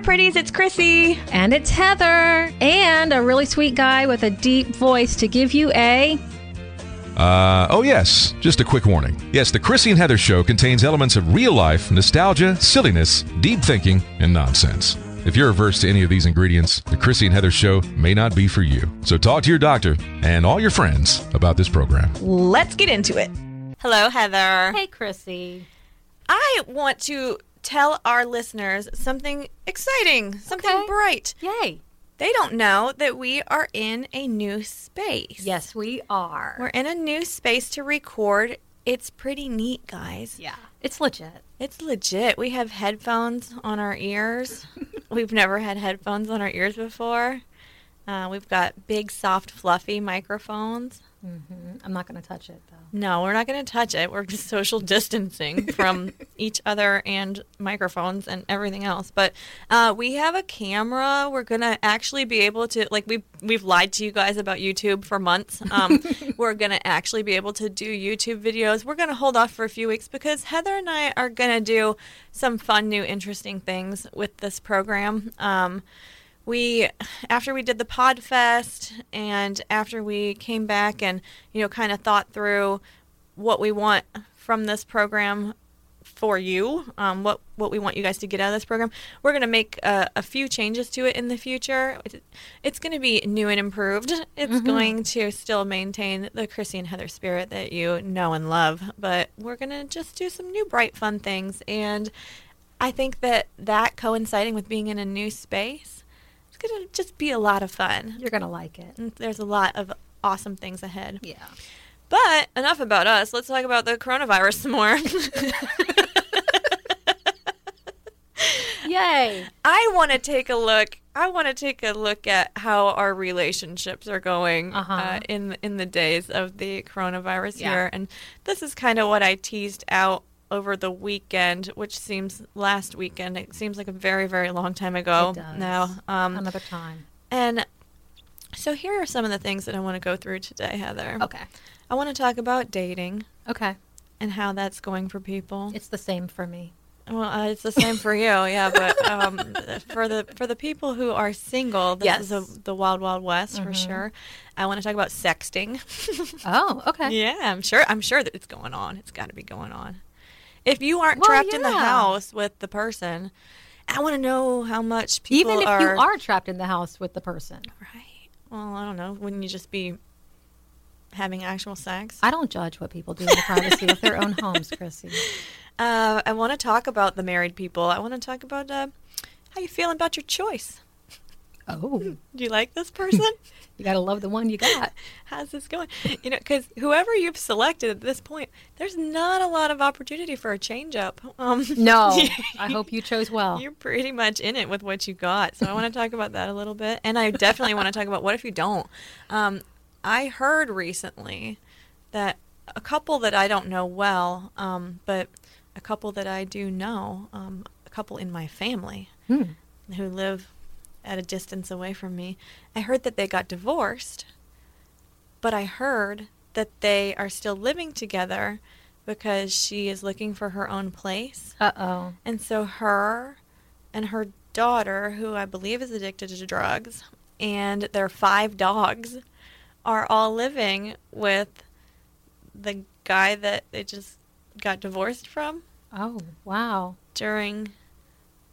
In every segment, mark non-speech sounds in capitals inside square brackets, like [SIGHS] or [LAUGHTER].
there, pretties. It's Chrissy. And it's Heather. And a really sweet guy with a deep voice to give you a. Uh, oh, yes, just a quick warning. Yes, the Chrissy and Heather show contains elements of real life, nostalgia, silliness, deep thinking, and nonsense. If you're averse to any of these ingredients, the Chrissy and Heather show may not be for you. So talk to your doctor and all your friends about this program. Let's get into it. Hello, Heather. Hey, Chrissy. I want to tell our listeners something exciting, something Okay. bright. Yay. They don't know that we are in a new space. Yes, we are. We're in a new space to record. It's pretty neat, guys. yeah, it's legit. It's legit. We have headphones on our ears. [LAUGHS] we've never had headphones on our ears before. Uh, we've got big, soft, fluffy microphones. I'm not going to touch it, though. No, we're not going to touch it. We're social [LAUGHS] distancing from [LAUGHS] each other and microphones and everything else. But uh, we have a camera. We're going to actually be able to, like, we've, we've lied to you guys about YouTube for months. Um, [LAUGHS] we're going to actually be able to do YouTube videos. We're going to hold off for a few weeks because Heather and I are going to do some fun, new, interesting things with this program. Um, we after we did the podfest and after we came back and you know kind of thought through what we want from this program for you um, what what we want you guys to get out of this program we're going to make a, a few changes to it in the future. It- it's going to be new and improved. It's going to still maintain the chrissy and heather spirit that you know and love but we're going to just do some new bright fun things. And i think that that coinciding with being in a new space going to just be a lot of fun You're going to like it. and there's a lot of awesome things ahead Yeah. but enough about us. Let's talk about the coronavirus some more. Yay. [LAUGHS] I want to take a look. I want to take a look at how our relationships are going Uh-huh. uh, in in the days of the coronavirus Yeah. here, and this is kind of what I teased out over the weekend, which seems last weekend. It seems like a very very long time ago It does. now. Um, Another time. and so here are some of the things that I want to go through today, Heather. Okay. I want to talk about dating Okay. and how that's going for people. It's the same for me. Well, uh, it's the same for you, yeah. But [LAUGHS] um, for the for the people who are single, this is Yes. a, the wild wild west for sure. I want to talk about sexting. Oh, okay. [LAUGHS] yeah, I'm sure. I'm sure that it's going on. It's got to be going on. If you aren't Well, trapped in the house with the person, I want to know how much people Even if are. you are trapped in the house with the person. right. Well, I don't know. Wouldn't you just be having actual sex? I don't judge what people do in the privacy of their own homes, [LAUGHS] Chrissy. Uh, I want to talk about the married people. I want to talk about uh, how you feeling about your choice. Oh, Do you like this person? [LAUGHS] you got to love the one you got. [LAUGHS] How's this going? You know, because whoever you've selected at this point, there's not a lot of opportunity for a change up. Um, No, [LAUGHS] I hope you chose well. You're pretty much in it with what you got. So I want to talk about that a little bit. And I definitely want to talk about what if you don't. Um, I heard recently that a couple that I don't know well, um, but a couple that I do know, um, a couple in my family Hmm. who live at a distance away from me, I heard that they got divorced, but I heard that they are still living together because she is looking for her own place. Uh oh. And so her and her daughter, who I believe is addicted to drugs, and their five dogs are all living with the guy that they just got divorced from Oh, wow. during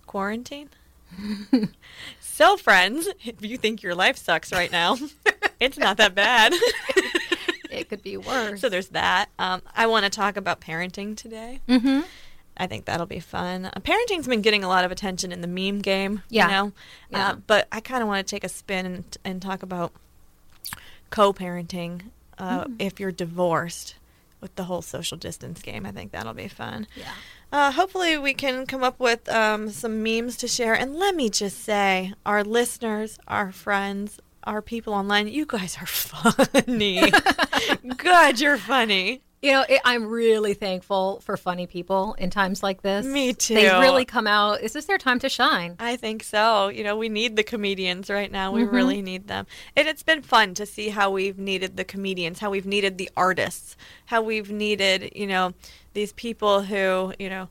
quarantine. [LAUGHS] so, friends, if you think your life sucks right now, [LAUGHS] it's not that bad. [LAUGHS] It could be worse. so, there's that. Um, I want to talk about parenting today. mm-hmm. I think that'll be fun. Uh, parenting's been getting a lot of attention in the meme game, Yeah. you know. Yeah. Uh, but I kind of want to take a spin and, and talk about co-parenting uh, Mm. if you're divorced with the whole social distance game. I think that'll be fun. Yeah. Uh, hopefully, we can come up with um, some memes to share. And let me just say, our listeners, our friends, our people online, you guys are [LAUGHS] funny. [LAUGHS] God, you're funny. You know, it, I'm really thankful for funny people in times like this. Me too. They really come out. Is this their time to shine? I think so. You know, we need the comedians right now. We Mhm. really need them. And it's been fun to see how we've needed the comedians, how we've needed the artists, how we've needed, you know, these people who, you know,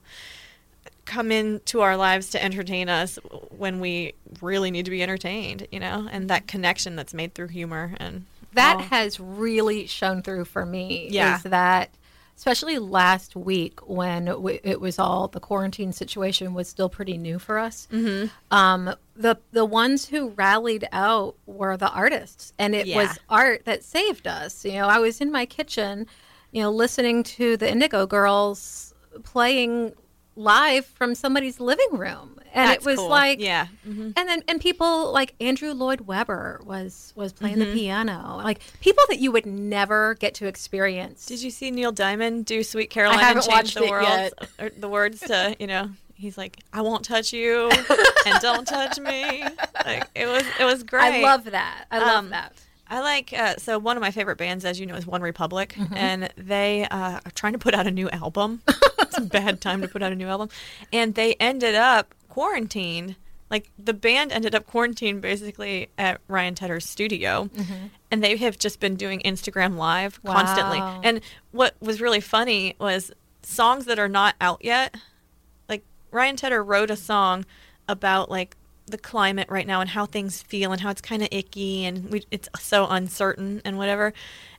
come into our lives to entertain us when we really need to be entertained, you know, and that connection that's made through humor and that all. has really shown through for me. Yeah. Is that especially last week when w- it was all the quarantine situation was still pretty new for us. Mm-hmm. Um, the the ones who rallied out were the artists, and it Yeah. was art that saved us. You know, I was in my kitchen, you know, listening to the Indigo Girls playing live from somebody's living room, and That's it was cool. like, yeah, mhm. and then and people like Andrew Lloyd Webber was was playing Mm-hmm. the piano. Like people that you would never get to experience. Did you see Neil Diamond do "Sweet Caroline" I haven't and change watched the world [LAUGHS] or the words to you know? He's like, "I won't touch you, [LAUGHS] and don't touch me." Like it was, it was great. I love that. I love Um, that. I like uh, so one of my favorite bands, as you know, is OneRepublic, Mm-hmm. and they uh, are trying to put out a new album. [LAUGHS] it's a bad time to put out a new album, and they ended up quarantined. Like the band ended up quarantined basically at Ryan Tedder's studio, and they have just been doing Instagram live constantly. And what was really funny was songs that are not out yet. Like Ryan Tedder wrote a song about like the climate right now and how things feel and how it's kind of icky and we, it's so uncertain and whatever.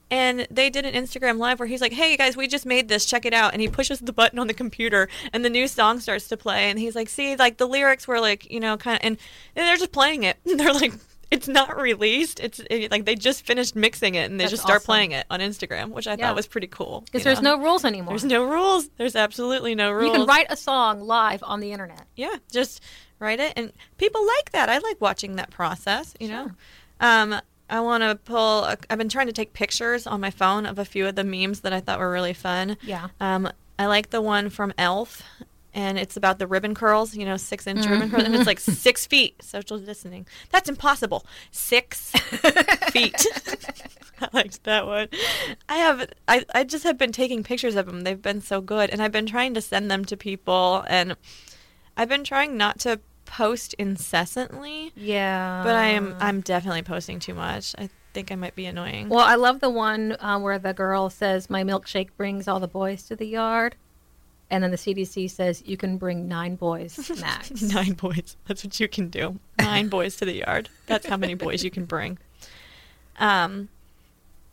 And they did an Instagram live where he's like, "Hey guys, we just made this. Check it out." And he pushes the button on the computer, and the new song starts to play. And he's like, "See, like the lyrics were like, you know, kind of," and, and they're just playing it. [LAUGHS] they're like, "It's not released. It's it, like they just finished mixing it, and they That's just start awesome. playing it on Instagram, which I Yeah. thought was pretty cool. Because there's know? no rules anymore. there's no rules. There's absolutely no rules. you can write a song live on the internet. yeah just write it. And people like that. I like watching that process you know? Um i want to pull i i've been trying to take pictures on my phone of a few of the memes that i thought were really fun. Yeah. um i like the one from elf and it's about the ribbon curls you know six inch ribbon curls and it's like [LAUGHS] six feet social distancing. That's impossible. Six [LAUGHS] feet. [LAUGHS] I liked that one. I have I, I just have been taking pictures of them. They've been so good and I've been trying to send them to people and I've been trying not to post incessantly, Yeah. but I am I'm definitely posting too much. I think I might be annoying. Well, I love the one um, where the girl says, "My milkshake brings all the boys to the yard," and then the CDC says you can bring nine boys [LAUGHS] max. Nine boys. That's what you can do. Nine boys to the yard. That's how many boys you can bring. Um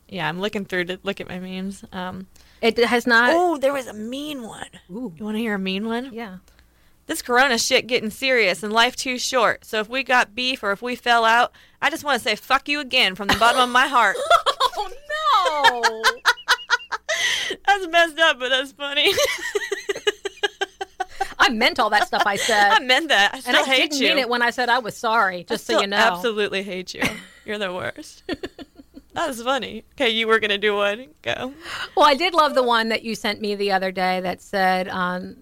yeah, I'm looking through to look at my memes. Um It has not. Oh, there was a mean one. Ooh. You want to hear a mean one? Yeah. This corona shit getting serious and life too short. So if we got beef or if we fell out, I just want to say fuck you again from the bottom of my heart. [LAUGHS] Oh no! [LAUGHS] That's messed up, but that's funny. [LAUGHS] I meant all that stuff I said, I meant that. I still and I hate didn't you. mean it when I said I was sorry. Just so you know. absolutely hate you. You're the worst. that was funny. Okay, you were gonna do one. Go. Well, I did love the one that you sent me the other day that said, um,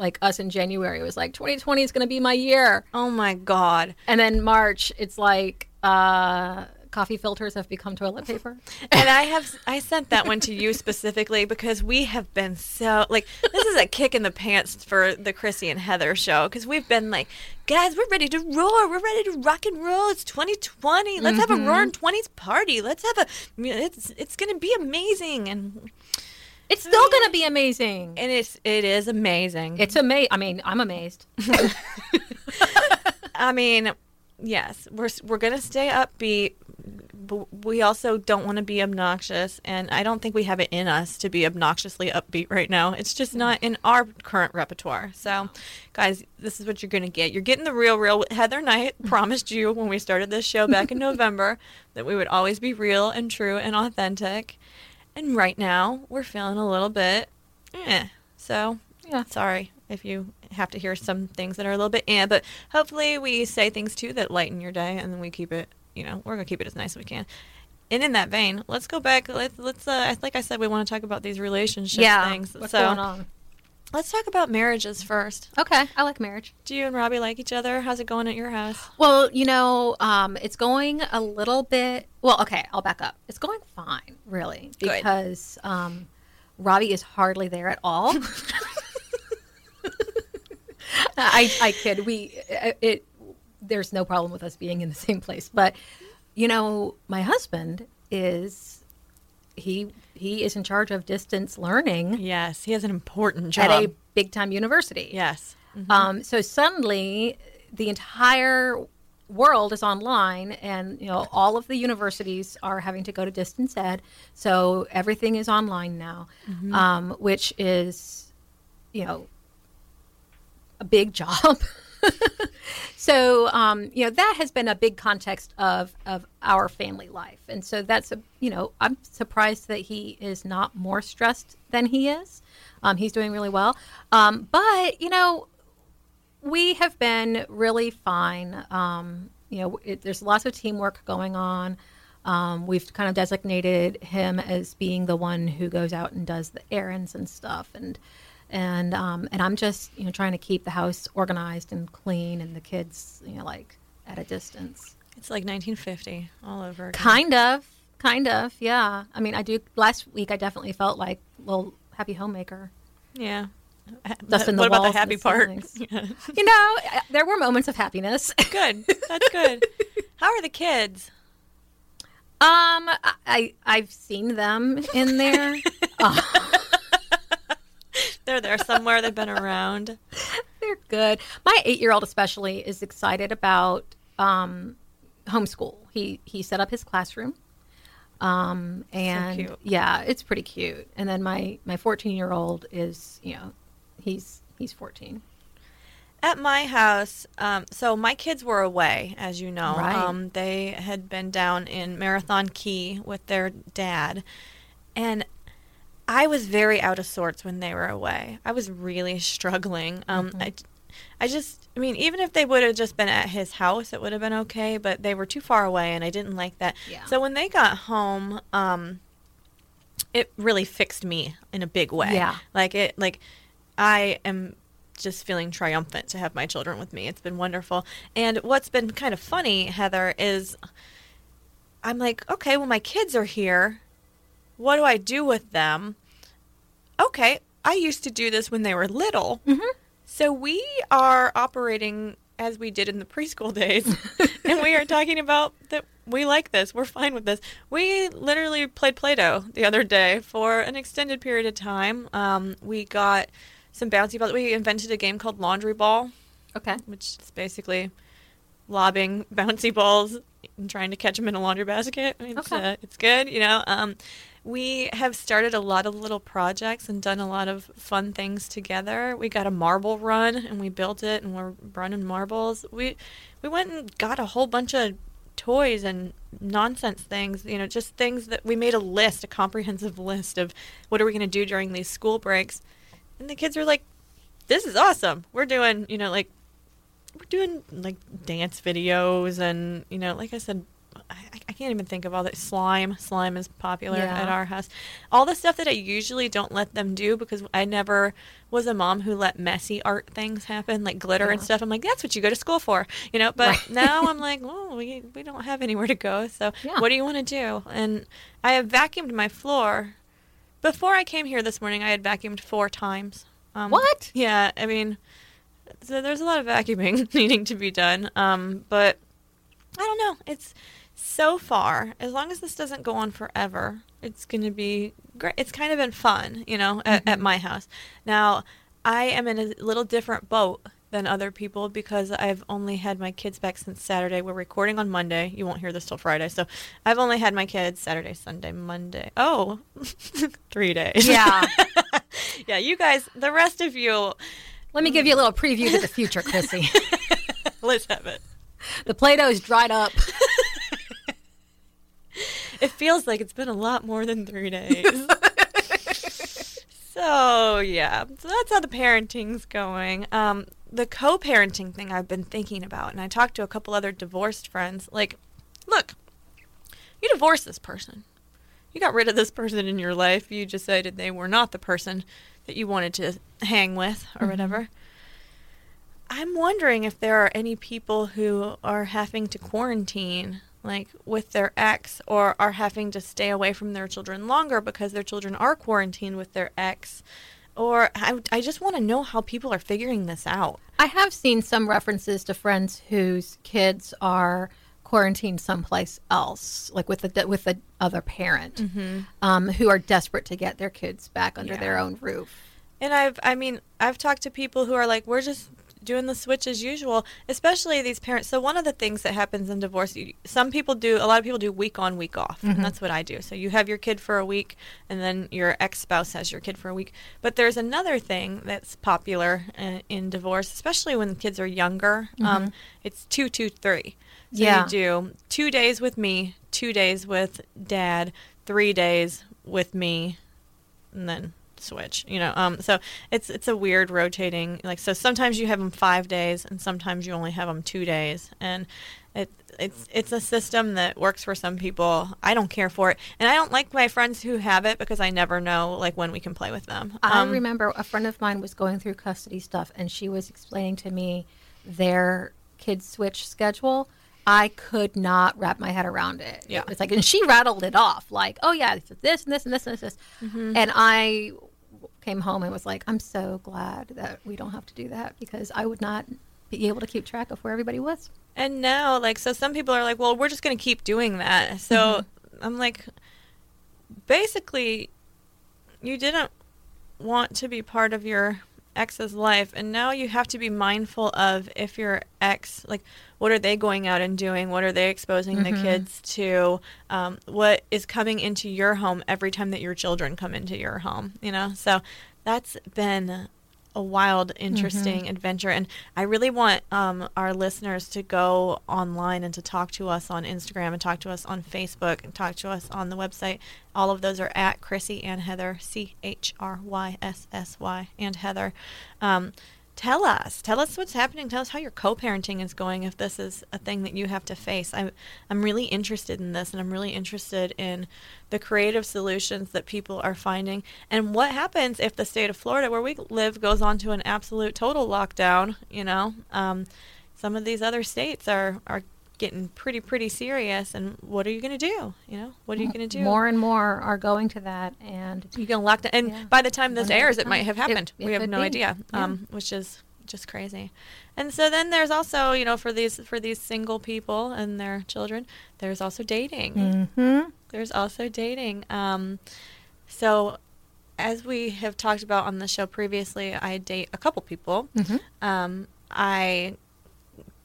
like us in January, it was like 2020 is going to be my year, Oh my god. and then March, it's like uh, coffee filters have become toilet paper. [LAUGHS] And I have I sent that one to you specifically because we have been so like this is a kick in the pants for the Chrissy and Heather show because we've been like guys we're ready to roar. We're ready to rock and roll. It's 2020 let's have a roaring 20s party. Let's have a it's it's gonna be amazing. And It's still going to be amazing. and it's it is amazing It's amazing. I mean, I'm amazed. [LAUGHS] [LAUGHS] I mean yes we're we're gonna stay upbeat but we also don't want to be obnoxious and i don't think we have it in us to be obnoxiously upbeat right now it's just not in our current repertoire so guys this is what you're going to get you're getting the real real heather Knight [LAUGHS] promised you when we started this show back in november that we would always be real and true and authentic and right now we're feeling a little bit eh. so Yeah. sorry if you have to hear some things that are a little bit eh, but hopefully we say things too that lighten your day and then we keep it you know we're gonna keep it as nice as we can and in that vein let's go back let's let's uh like i said we want to talk about these relationship yeah. things What's so going on? Let's talk about marriages first Okay, I like marriage. do you and robbie like each other how's it going at your house Well, you know, um, it's going a little bit. Well, okay, I'll back up. It's going fine, really, Good. because um, Robbie is hardly there at all. [LAUGHS] [LAUGHS] I, I kid. We it, it. There's no problem with us being in the same place, but you know, my husband is he he is in charge of distance learning yes he has an important job at a big time university. yes Um, so suddenly, the entire world is online, and you know all of the universities are having to go to distance ed. So everything is online now, um, which is, you know, a big [LAUGHS] job. [LAUGHS] so um, you know that has been a big context of of our family life, and so that's a you know I'm surprised that he is not more stressed than he is. Um, he's doing really well, um, but you know we have been really fine. Um, you know, it, there's lots of teamwork going on. Um, we've kind of designated him as being the one who goes out and does the errands and stuff, and and um, and I'm just you know trying to keep the house organized and clean, and the kids you know like at a distance. It's like 1950 all over. Again. Kind of, kind of, yeah. I mean, I do. Last week, I definitely felt like a little happy homemaker. Yeah. Dusting the what about the happy part? [LAUGHS] You know, uh, there were moments of happiness. good. That's good. [LAUGHS] How are the kids? Um, I I've seen them in there. [LAUGHS] They're there somewhere. They've been around. [LAUGHS] They're good. My eight year old especially is excited about um, homeschool. He he set up his classroom. Um, and cute. yeah, it's pretty cute. And then my my fourteen year old is you know he's he's fourteen. At my house, um, so my kids were away, as you know. Right. Um, they had been down in Marathon Key with their dad, and I was very out of sorts when they were away. I was really [LAUGHS] struggling. Um, I, I just, I mean, even if they would have just been at his house, it would have been okay. But they were too far away, and I didn't like that. Yeah. So when they got home, um, it really fixed me in a big way. Yeah. Like it, like I am just feeling triumphant to have my children with me. It's been wonderful. And what's been kind of funny, Heather, is I'm like, okay, well, my kids are here. What do I do with them? Okay, I used to do this when they were little. So we are operating as we did in the preschool [LAUGHS] days. and we are talking about that we like this. We're fine with this. We literally played Play Doh the other day for an extended period of time. Um, we got some bouncy balls. We invented a game called Laundry Ball, Okay. which is basically lobbing bouncy balls and trying to catch them in a laundry basket. It's, Okay. uh, it's good, you know. Um, we have started a lot of little projects and done a lot of fun things together. We got a marble run and we built it and we're running marbles. We we went and got a whole bunch of toys and nonsense things, you know, just things that we made a list, a comprehensive [LAUGHS] list of what are we going to do during these school breaks. And the kids were like, "This is awesome. We're doing, you know, like we're doing like dance videos and you know like i said i, I can't even think of all that slime slime is popular Yeah. at our house all the stuff that i usually don't let them do because i never was a mom who let messy art things happen like glitter and stuff i'm like that's what you go to school for you know but Right. now i'm [LAUGHS] like well we, we don't have anywhere to go so Yeah. what do you want to do and i have vacuumed my floor before i came here this morning i had vacuumed four times um, What? yeah i mean so there's a lot of vacuuming [LAUGHS] needing to be done. Um, but I don't know. It's so far, as long as this doesn't go on forever, it's going to be great. It's kind of been fun, you know, at, at mm-hmm. my house. Now, I am in a little different boat than other people because I've only had my kids back since Saturday. We're recording on Monday. You won't hear this till Friday. So I've only had my kids Saturday, Sunday, Monday. Oh, [LAUGHS] three days. Yeah. [LAUGHS] yeah, you guys, the rest of you, Let me give you a little preview to the future, Chrissy. [LAUGHS] let's have it. the Play-Doh's dried up. It feels like it's been a lot more than three days. [LAUGHS] so yeah, so that's how the parenting's going. Um, the co-parenting thing I've been thinking about, and I talked to a couple other divorced friends. Like, look, you divorced this person. You got rid of this person in your life. You decided they were not the person that you wanted to hang with or whatever. I'm wondering if there are any people who are having to quarantine, like with their ex, or are having to stay away from their children longer because their children are quarantined with their ex. Or I, I just want to know how people are figuring this out. I have seen some references to friends whose kids are quarantined someplace else, like with the with the other parent, um, who are desperate to get their kids back under Yeah. their own roof. And I've, I mean, I've talked to people who are like, we're just doing the switch as usual, especially these parents. So one of the things that happens in divorce, you, some people do, a lot of people do week on, week off, and mm-hmm. that's what I do. So you have your kid for a week, and then your ex-spouse has your kid for a week. But there's another thing that's popular in, in divorce, especially when kids are younger. Mm-hmm. Um, it's two, two, three. So Yeah. you do two days with me, two days with dad, three days with me, and then switch you know um so it's it's a weird rotating like so sometimes you have them five days and sometimes you only have them two days and it it's it's a system that works for some people i don't care for it and i don't like my friends who have it because i never know like when we can play with them I Um, remember a friend of mine was going through custody stuff, and she was explaining to me their kid switch schedule. I could not wrap my head around it. Yeah. It was like, and she rattled it off, like, "Oh yeah, this this and this and this and this." Mm-hmm. And I came home and was like, "I'm so glad that we don't have to do that because I would not be able to keep track of where everybody was." And now, like, so some people are like, well, we're just going to keep doing that. So mm-hmm. I'm like, basically, you didn't want to be part of your ex's life. And now you have to be mindful of if your ex, like, what are they going out and doing? What are they exposing the kids to? Um, what is coming into your home every time that your children come into your home? You know? So that's been a wild, interesting adventure. And I really want um, our listeners to go online and to talk to us on Instagram and talk to us on Facebook and talk to us on the website. All of those are at Chrissy and Heather, C H R Y S S Y, and Heather. Um, tell us, tell us what's happening. Tell us how your co-parenting is going. If this is a thing that you have to face, I'm I'm really interested in this, and I'm really interested in the creative solutions that people are finding, and what happens if the state of Florida, where we live, goes on to an absolute total lockdown. You know, um, some of these other states are are getting pretty pretty serious, and what are you going to do? You know, what are you going to do? More and more are going to that, and you can lock down, and Yeah. by the time this One at airs, it might have happened. it we have no be. idea, Yeah. um, which is just crazy. And so then there's also, you know, for these for these single people and their children, there's also dating. mm-hmm. There's also dating. Um, so, as we have talked about on the show previously, I date a couple people. Mhm. Um, I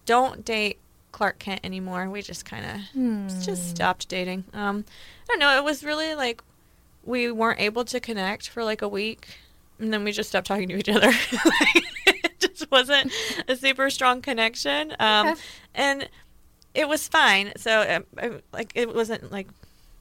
don't date Clark Kent anymore. We just kind of just stopped dating. Um, I don't know. It was really like we weren't able to connect for like a week, and then we just stopped talking to each other. [LAUGHS] it just wasn't a super strong connection. Um, Okay. and it was fine. So, um, I, like, it wasn't like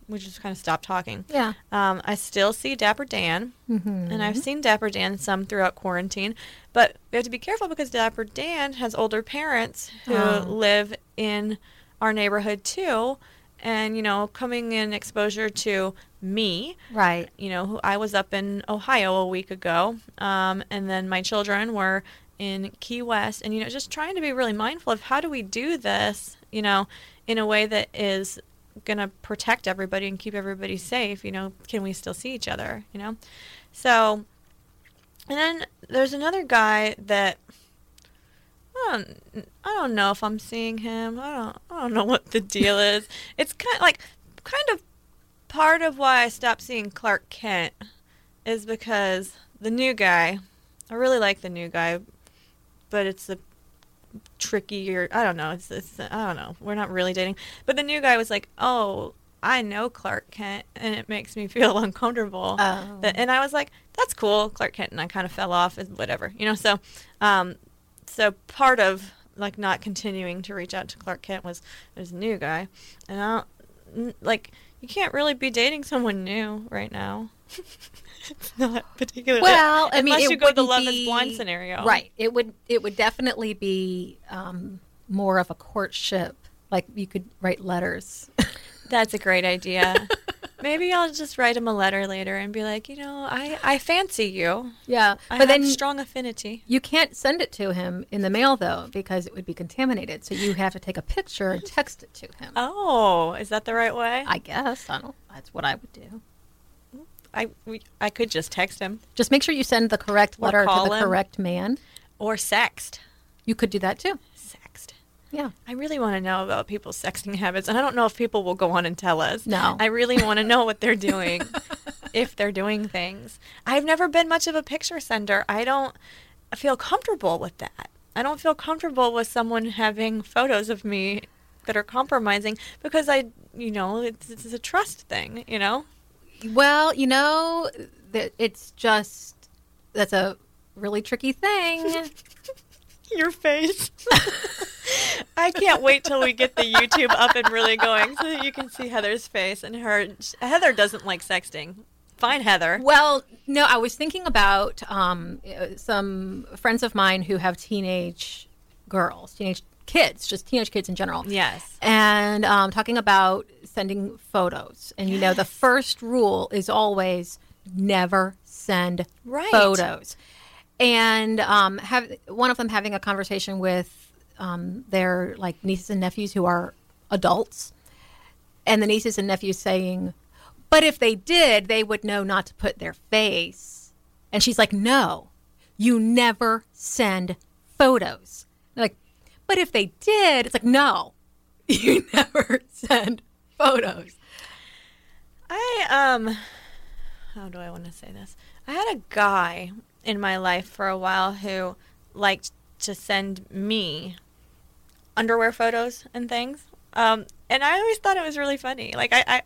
we just kind of stopped talking. yeah, Um, I still see Dapper Dan, mm-hmm. and I've seen Dapper Dan some throughout quarantine, but we have to be careful because Dapper Dan has older parents who Oh. live in our neighborhood too, and you know, coming in exposure to me, right. you know, who I was up in Ohio a week ago, um, and then my children were in Key West, and you know, just trying to be really mindful of how do we do this, you know, in a way that is going to protect everybody and keep everybody safe. You know, can we still see each other? You know, so, and then there's another guy that. I don't, I don't know if I'm seeing him. I don't I don't know [LAUGHS] what the deal is. It's kind of like kind of part of why I stopped seeing Clark Kent is because the new guy, I really like the new guy, but it's a trickier. I don't know. It's, it's I don't know. We're not really dating, but the new guy was like, "Oh, I know Clark Kent, and it makes me [LAUGHS] feel uncomfortable." Oh. And I was like, "That's cool." Clark Kent and I kind of fell off, and whatever, you know. So, um, so part of like not continuing to reach out to Clark Kent was there's a new guy, and I don't like you can't really be dating someone new right now. [LAUGHS] it's [LAUGHS] not particularly Well, I mean, unless you go the love be- is blind scenario, Right. It would it would definitely be um, more of a courtship. Like you could write letters. [LAUGHS] That's a great idea. Maybe I'll just write him a letter later and be like, you know, I, I fancy you. yeah, I but have then strong affinity. you can't send it to him in the mail though because it would be contaminated. So you have to take a picture and text it to him. Oh, is that the right way? I guess I don't. That's what I would do. I we, I could just text him Just make sure you send the correct Or letter to call the him. correct man. or sext. You could do that too. Sext. Yeah. I really want to know about people's sexting habits, and I don't know if people will go on and tell us. No. I really want to know what they're [LAUGHS] doing, if they're doing things. I've never been much of a picture sender. I don't feel comfortable with that. I don't feel comfortable with someone having photos of me that are compromising because I, you know, it's, it's a trust thing, you know? Well, you know, it's just that's a really tricky thing. [LAUGHS] Your face. [LAUGHS] I can't wait till we get the YouTube up and really going so that you can see Heather's face and her. Heather doesn't like sexting. Fine, Heather. Well, no, I was thinking about um, some friends of mine who have teenage girls, teenage kids, just teenage kids in general. Yes. And um, talking about sending photos. And, you know, the first rule is always never send Right. photos. And um, have one of them having a conversation with um, their like nieces and nephews who are adults, and the nieces and nephews saying, "But if they did, they would know not to put their face." And she's like, "No, you never send photos." They're like, but if they did, it's like, "No, [LAUGHS] you never send photos." I um how do I want to say this? I had a guy in my life for a while who liked to send me underwear photos and things. Um and I always thought it was really funny. Like I, I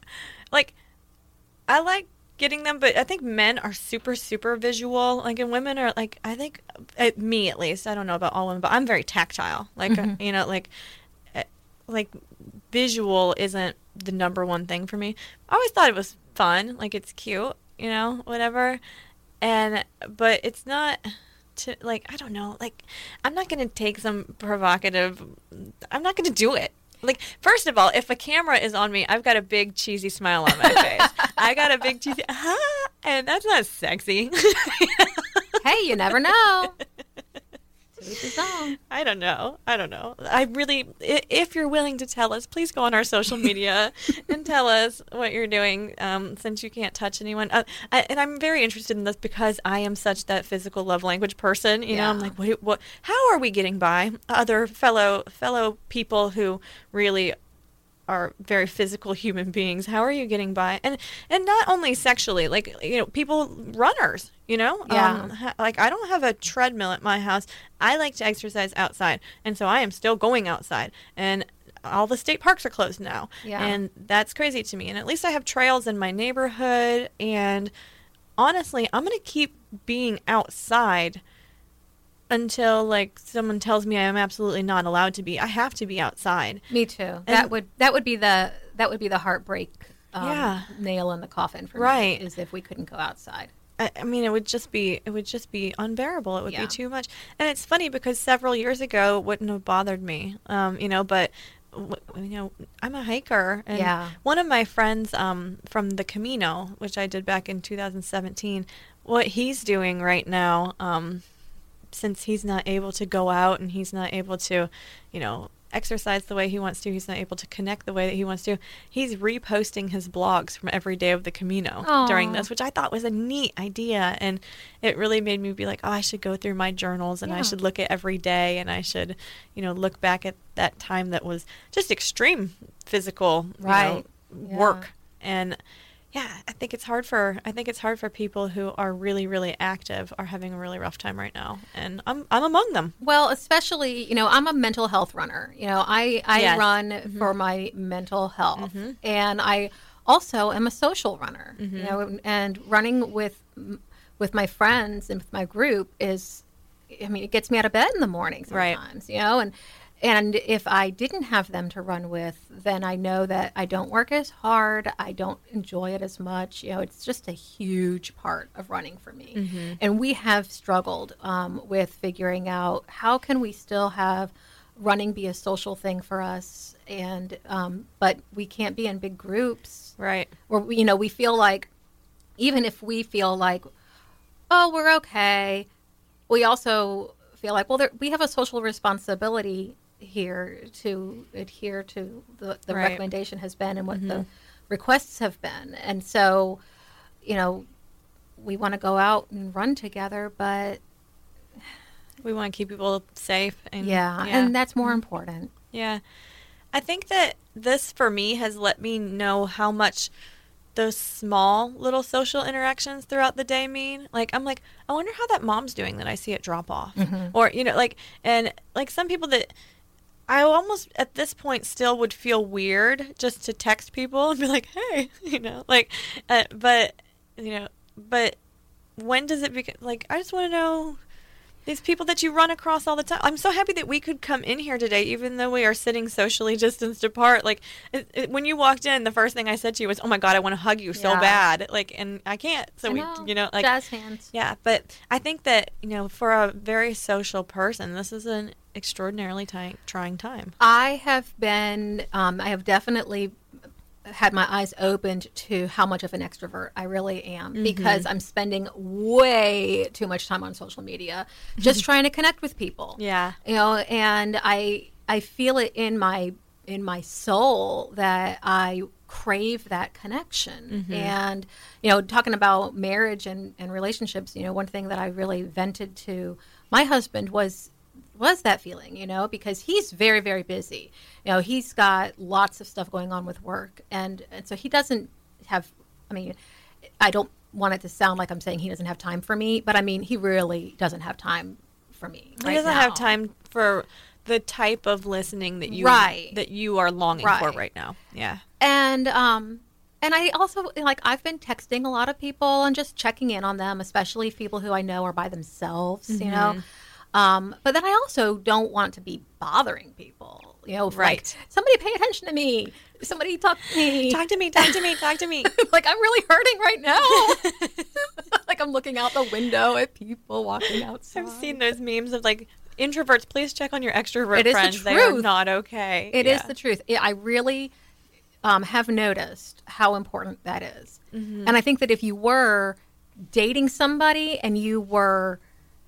like I like getting them, but I think men are super super visual. Like and women are like I think uh, me at least. I don't know about all women, but I'm very tactile. Like uh, you know like uh, like visual isn't the number one thing for me. I always thought it was fun, like it's cute, you know, whatever. And but it's not to like I don't know, like I'm not going to take some provocative I'm not going to do it. Like first of all, if a camera is on me, I've got a big cheesy smile on my face. [LAUGHS] I got a big cheesy ah, and that's not sexy. [LAUGHS] hey, you never know. To each his. I don't know. I don't know. I really, if you're willing to tell us, please go on our social media [LAUGHS] and tell us what you're doing. Um, since you can't touch anyone, uh, I, and I'm very interested in this because I am such that physical love language person. You know, I'm like, what, what? How are we getting by? Other fellow fellow people who really are very physical human beings. How are you getting by? And and not only sexually, like you know, people runners. You know, Yeah. Um, ha- like I don't have a treadmill at my house. I like to exercise outside, and so I am still going outside. And all the state parks are closed now, Yeah. and that's crazy to me. And at least I have trails in my neighborhood. And honestly, I'm gonna keep being outside until like someone tells me I am absolutely not allowed to be. I have to be outside. Me too. that would that would be the that would be the heartbreak um, Yeah. nail in the coffin for Right. me is if we couldn't go outside. I, I mean, it would just be it would just be unbearable. It would Yeah. be too much. And it's funny because several years ago it wouldn't have bothered me, um, you know. But you know, I'm a hiker, and Yeah. one of my friends um, from the Camino, which I did back in 2017, what he's doing right now, um, since he's not able to go out and he's not able to, you know. Exercise the way he wants to. He's not able to connect the way that he wants to. He's reposting his blogs from every day of the Camino during this, which I thought was a neat idea. And it really made me be like, oh, I should go through my journals and I should look at every day and I should, you know, look back at that time that was just extreme physical you know, Right. work. And yeah, I think it's hard for I think it's hard for people who are really really active are having a really rough time right now, and I'm I'm among them. Well, especially, you know, I'm a mental health runner. You know, I, I Yes. run mm-hmm. for my mental health. Mm-hmm. And I also am a social runner. You mm-hmm. know, and running with with my friends and with my group is I mean, it gets me out of bed in the morning Right. sometimes, you know, and and if I didn't have them to run with, then I know that I don't work as hard. I don't enjoy it as much. You know, it's just a huge part of running for me. And we have struggled um, with figuring out how can we still have running be a social thing for us, and um, but we can't be in big groups Right. where we- you know we feel like even if we feel like oh we're okay we also feel like well there, we have a social responsibility here to adhere to the, the Right. recommendation has been and what the mm-hmm. requests have been and so you know we want to go out and run together but We want to keep people safe. And, yeah, and that's more mm-hmm. important Yeah. I think that this for me has let me know how much those small little social interactions throughout the day mean. Like I'm like, I wonder how that mom's doing that I see it drop off. Mm-hmm. Or, you know, like and like some people that I almost at this point still would feel weird just to text people and be like, "Hey," [LAUGHS] you know, like uh, but you know, but when does it become like I just want to know these people that you run across all the time. I'm so happy that we could come in here today, even though we are sitting socially [LAUGHS] distanced apart. Like it, it, when you walked in, the first thing I said to you was, "Oh my god, I want to hug you so Yeah. bad," like, and I can't. So I we, know. you know, like jazz hands. yeah, but I think that you know, for a very social person, this is an extraordinarily ti- trying time. I have been, um, I have definitely had my eyes opened to how much of an extrovert I really am Mm-hmm. because I'm spending way too much time on social media just [LAUGHS] trying to connect with people. Yeah. You know, and I I feel it in my in my soul that I crave that connection. And you know, talking about marriage and and relationships, you know, one thing that I really vented to my husband was was that feeling, you know, because he's very, very busy. You know, he's got lots of stuff going on with work, and and so he doesn't have. I mean, I don't want it to sound like I'm saying he doesn't have time for me, but I mean, he really doesn't have time for me. He right doesn't now. have time for the type of listening that you Right. that you are longing for Right. right now. Yeah. and um and i also like i've been texting a lot of people and just checking in on them especially people who i know are by themselves you know Mm-hmm. Um but then i also don't want to be bothering people you know like Right. somebody pay attention to me somebody talk to me Talk to me, talk to me, talk to me. [LAUGHS] like i'm really hurting right now [LAUGHS] [LAUGHS] like i'm looking out the window at people walking outside I've seen those memes of like introverts, please check on your extrovert It is the friends. They are not okay. It is Yeah. the truth. I I really um, have noticed how important that is. Mm-hmm. and I think that if you were dating somebody and you were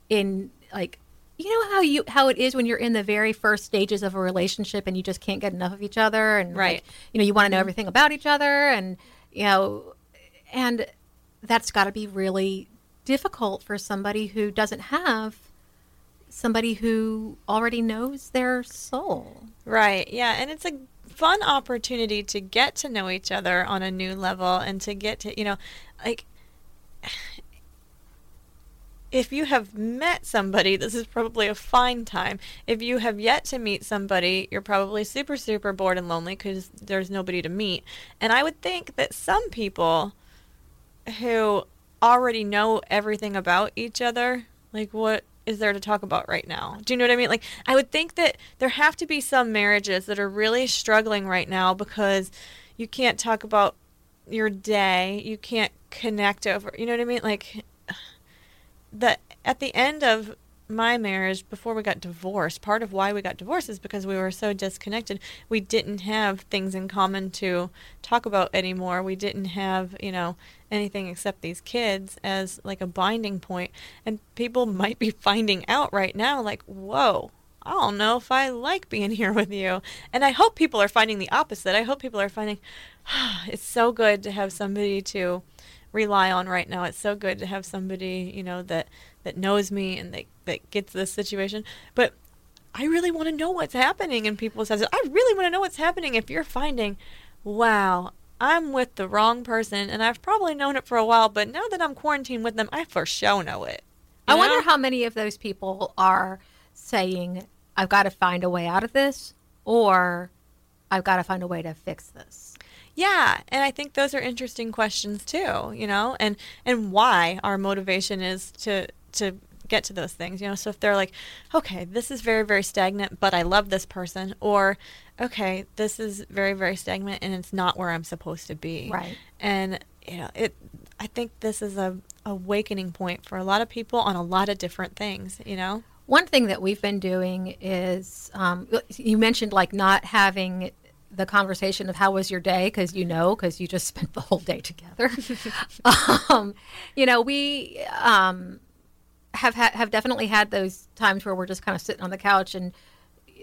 in like you know how you how it is when you're in the very first stages of a relationship and you just can't get enough of each other and Right. like, you know you want to know mm-hmm. everything about each other and you know and that's got to be really difficult for somebody who doesn't have somebody who already knows their soul. Right. Yeah, and it's a fun opportunity to get to know each other on a new level and to get to, you know, like if you have met somebody, this is probably a fine time. If you have yet to meet somebody, you're probably super, super bored and lonely because there's nobody to meet. And I would think that some people who already know everything about each other, like what is there to talk about right now? Do you know what I mean? Like I would think that there have to be some marriages that are really struggling right now because you can't talk about your day, you can't connect over, you know what I mean? Like the at the end of my marriage before we got divorced part of why we got divorced is because we were so disconnected we didn't have things in common to talk about anymore we didn't have you know anything except these kids as like a binding point and people [LAUGHS] might be finding out right now like whoa I don't know if I like being [LAUGHS] here with you. And I hope people are finding the opposite. I hope people are finding [SIGHS] it's so good to have somebody to rely on right now. It's so good to have somebody, you know, that that knows me and that that gets this situation. But I really want to know what's happening in people's lives. I really want to know what's happening if you're finding, wow, I'm with the wrong person and I've probably known it for a while, but now that I'm quarantined with them, I for sure know it. I You wonder how many of those people are saying, I've got to find a way out of this, or I've got to find a way to fix this. Yeah, and I think those are interesting questions too, you know, and and why our motivation is to to get to those things, you know. So if they're like, okay, this is very very stagnant, but I love this person, or okay, this is very very stagnant and it's not where I'm supposed to be. Right. And you know, it I think this is a awakening point for a lot of people on a lot of different things, you know. One thing that we've been doing is um, you mentioned like not having the conversation of how was your day because you know because you just [LAUGHS] spent the whole day together. [LAUGHS] um, you know we um, have ha- have definitely had those times where we're just kind of sitting on the couch and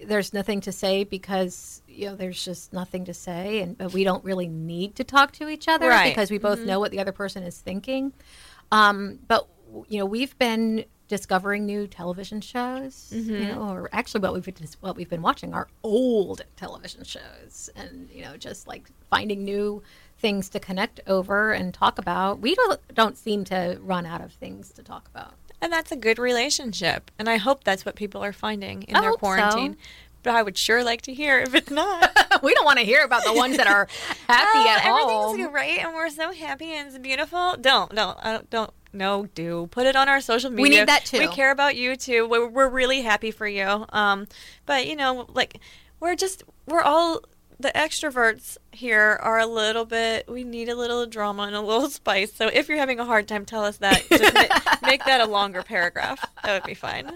there's nothing to say because you know there's just nothing to say and but we don't really need to talk to each other Right. because we both know what the other person is thinking. Um, but you know we've been discovering new television shows, you mm-hmm. know, or actually what we've been, what we've been watching are old television shows, and you know just like finding new things to connect over and talk about. We don't don't seem to run out of things to talk about. And that's a good relationship. And I hope that's what people are finding in I their hope so. quarantine. But I would sure like to hear if it's not. [LAUGHS] we don't want to hear about the ones that are happy Oh, [LAUGHS] at everything's home. great and we're so happy and it's beautiful. Don't, don't, don't, don't. No, do put it on our social media. We need that too. We care about you too. We're, we're really happy for you. Um, but you know, like we're just we're all the extroverts here are a little bit. We need a little drama and a little [LAUGHS] spice. So if you're having a hard time, tell us that. Just ma- [LAUGHS] make that a longer paragraph. That would be fine.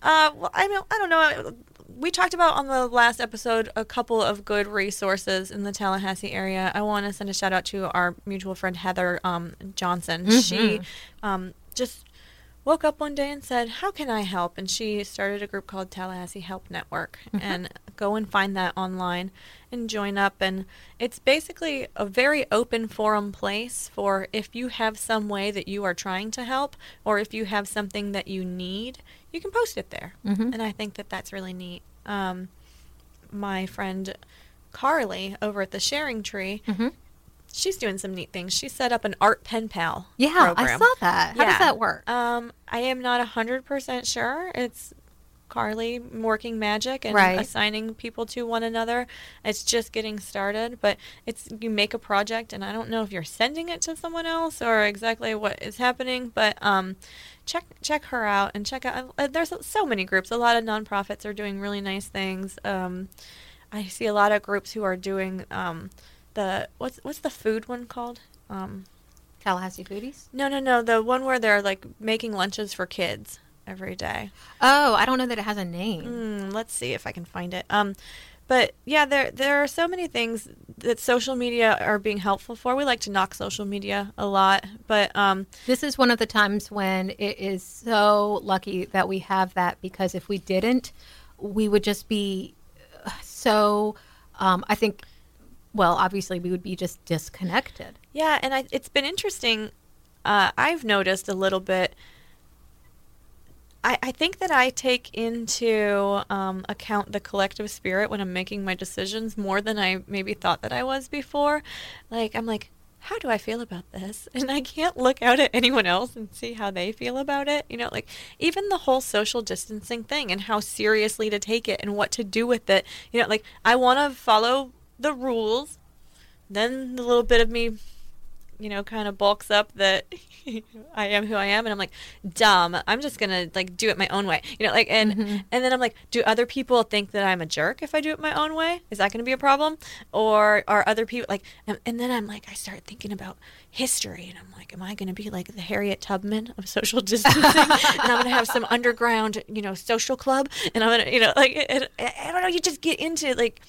Uh, well, I don't, I don't know. We talked about on the last episode a couple of good resources in the Tallahassee area. I want to send a shout out to our mutual friend Heather um, Johnson. She um, just woke up one day and said, "How can I help?" And she started a group called Tallahassee Help Network. And go and find that online and join up. And it's basically a very open forum place for if you have some way that you are trying to help, or if you have something that you need, you can post it there. And I think that that's really neat. Um, my friend Carly over at the Sharing Tree. She's doing some neat things. She set up an art pen pal. Yeah, I saw that. How does that work? Um, I am not hundred percent sure. It's Carly working magic and Right. assigning people to one another. It's just getting started, but it's you make a project, and I don't know if you're sending it to someone else or exactly what is happening, but um, check check her out and check out. uh, There's so many groups. A lot of nonprofits are doing really nice things. Um, I see a lot of groups who are doing um, the what's what's the food one called? Um, Tallahassee Foodies? no, no, no. The one where they're like making lunches for kids every day. Oh, I don't know that it has a name. Mm, let's see if I can find it. Um, but yeah, there there are so many things that social media are being helpful for. We like to knock social media a lot, but um, This is one of the times when it is so lucky that we have that because if we didn't, we would just be uh, so. Um, I think, well, obviously, we would be just disconnected. yeah, and I, it's been interesting. Uh, I've noticed a little bit. I, I think that I take into um, account the collective spirit when I'm making my decisions more than I maybe thought that I was before. Like, I'm like, how do I feel about this? [LAUGHS] And I can't look out at anyone else and see how they feel about it. You know, like even the whole social distancing thing and how seriously to take it and what to do with it. You know, like I want to follow the rules. Then the little bit of me you know, kind of bulks up that [LAUGHS] I am who I am, and I'm like, dumb. I'm just gonna like do it my own way, you know, like, and mm-hmm. and then I'm like, do other people think that I'm a jerk if I do it my own way? Is that gonna be a problem? Or are other people like? And, and then I'm like, I start thinking about history, and I'm like, am I gonna be like the Harriet Tubman of social [LAUGHS] distancing, and I'm gonna have some underground, you know, social club, and I'm gonna, you know, like, it, I don't know, you just get into like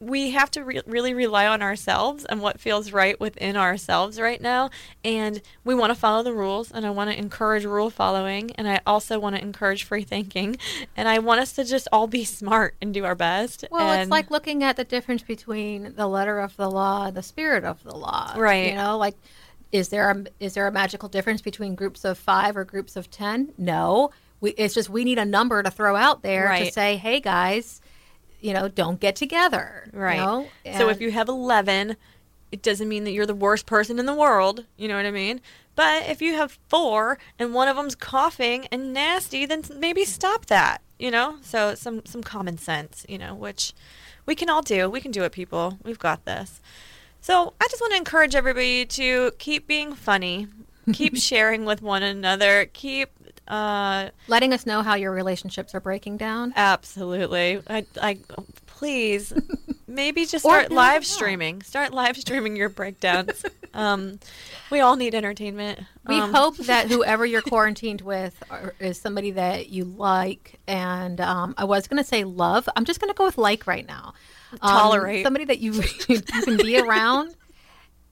we have to re- really rely on ourselves and what feels right within ourselves right now. And we want to follow the rules, and I want to encourage rule following, and I also want to encourage free thinking, and I want us to just all be smart and do our best. Well, it's like looking at the difference between the letter of the law and the spirit of the law. Right. You know, like is there a is there a magical difference between groups of five or groups of ten? No. We, it's just we need a number to throw out there to say, hey guys, you know, don't get together. you Right. know? so if you have 11, it doesn't mean that you're the worst person in the world. You know what I mean? But if you have four and one of them's coughing and nasty, then maybe stop that. You know? So some some common sense, you know, which we can all do. We can do it, people. We've got this. So I just want to encourage everybody to keep being funny, keep [LAUGHS] sharing with one another, keep uh, letting us know how your relationships are breaking down. Absolutely. I, I please [LAUGHS] maybe just start live streaming. Start live streaming your breakdowns. um, we all need entertainment. We Um, hope that [LAUGHS] whoever you're quarantined with are, is somebody that you like. And um, I was going to say love. I'm just going to go with like right now. Um, Tolerate. somebody that you [LAUGHS] you can be around,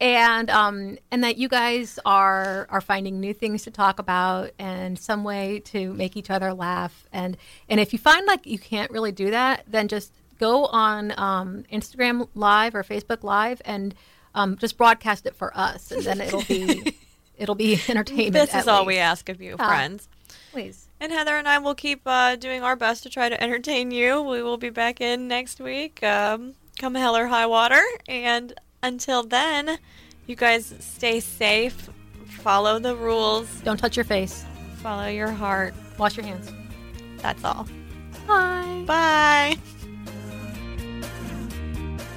and um, and that you guys are are finding new things to talk about and some way to make each other laugh. And and if you find like you can't really do that, then just go on um, Instagram Live or Facebook Live and um, just broadcast it for us, and then it'll be. [LAUGHS] It'll be entertainment. this is at all we ask of you, Ah. friends. Please. And Heather and I will keep uh, doing our best to try to entertain you. We will be back in next week, um, come hell or high water. And until then, you guys stay safe, follow the rules, Don't touch your face. follow your heart. Wash your hands. That's all. Bye. Bye.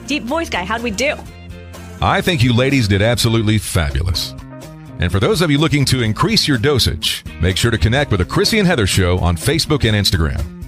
Deep voice guy, how'd we do? I think you ladies did absolutely fabulous. And for those of you looking to increase your dosage, make sure to connect with the Chrissy and Heather Show on Facebook and Instagram.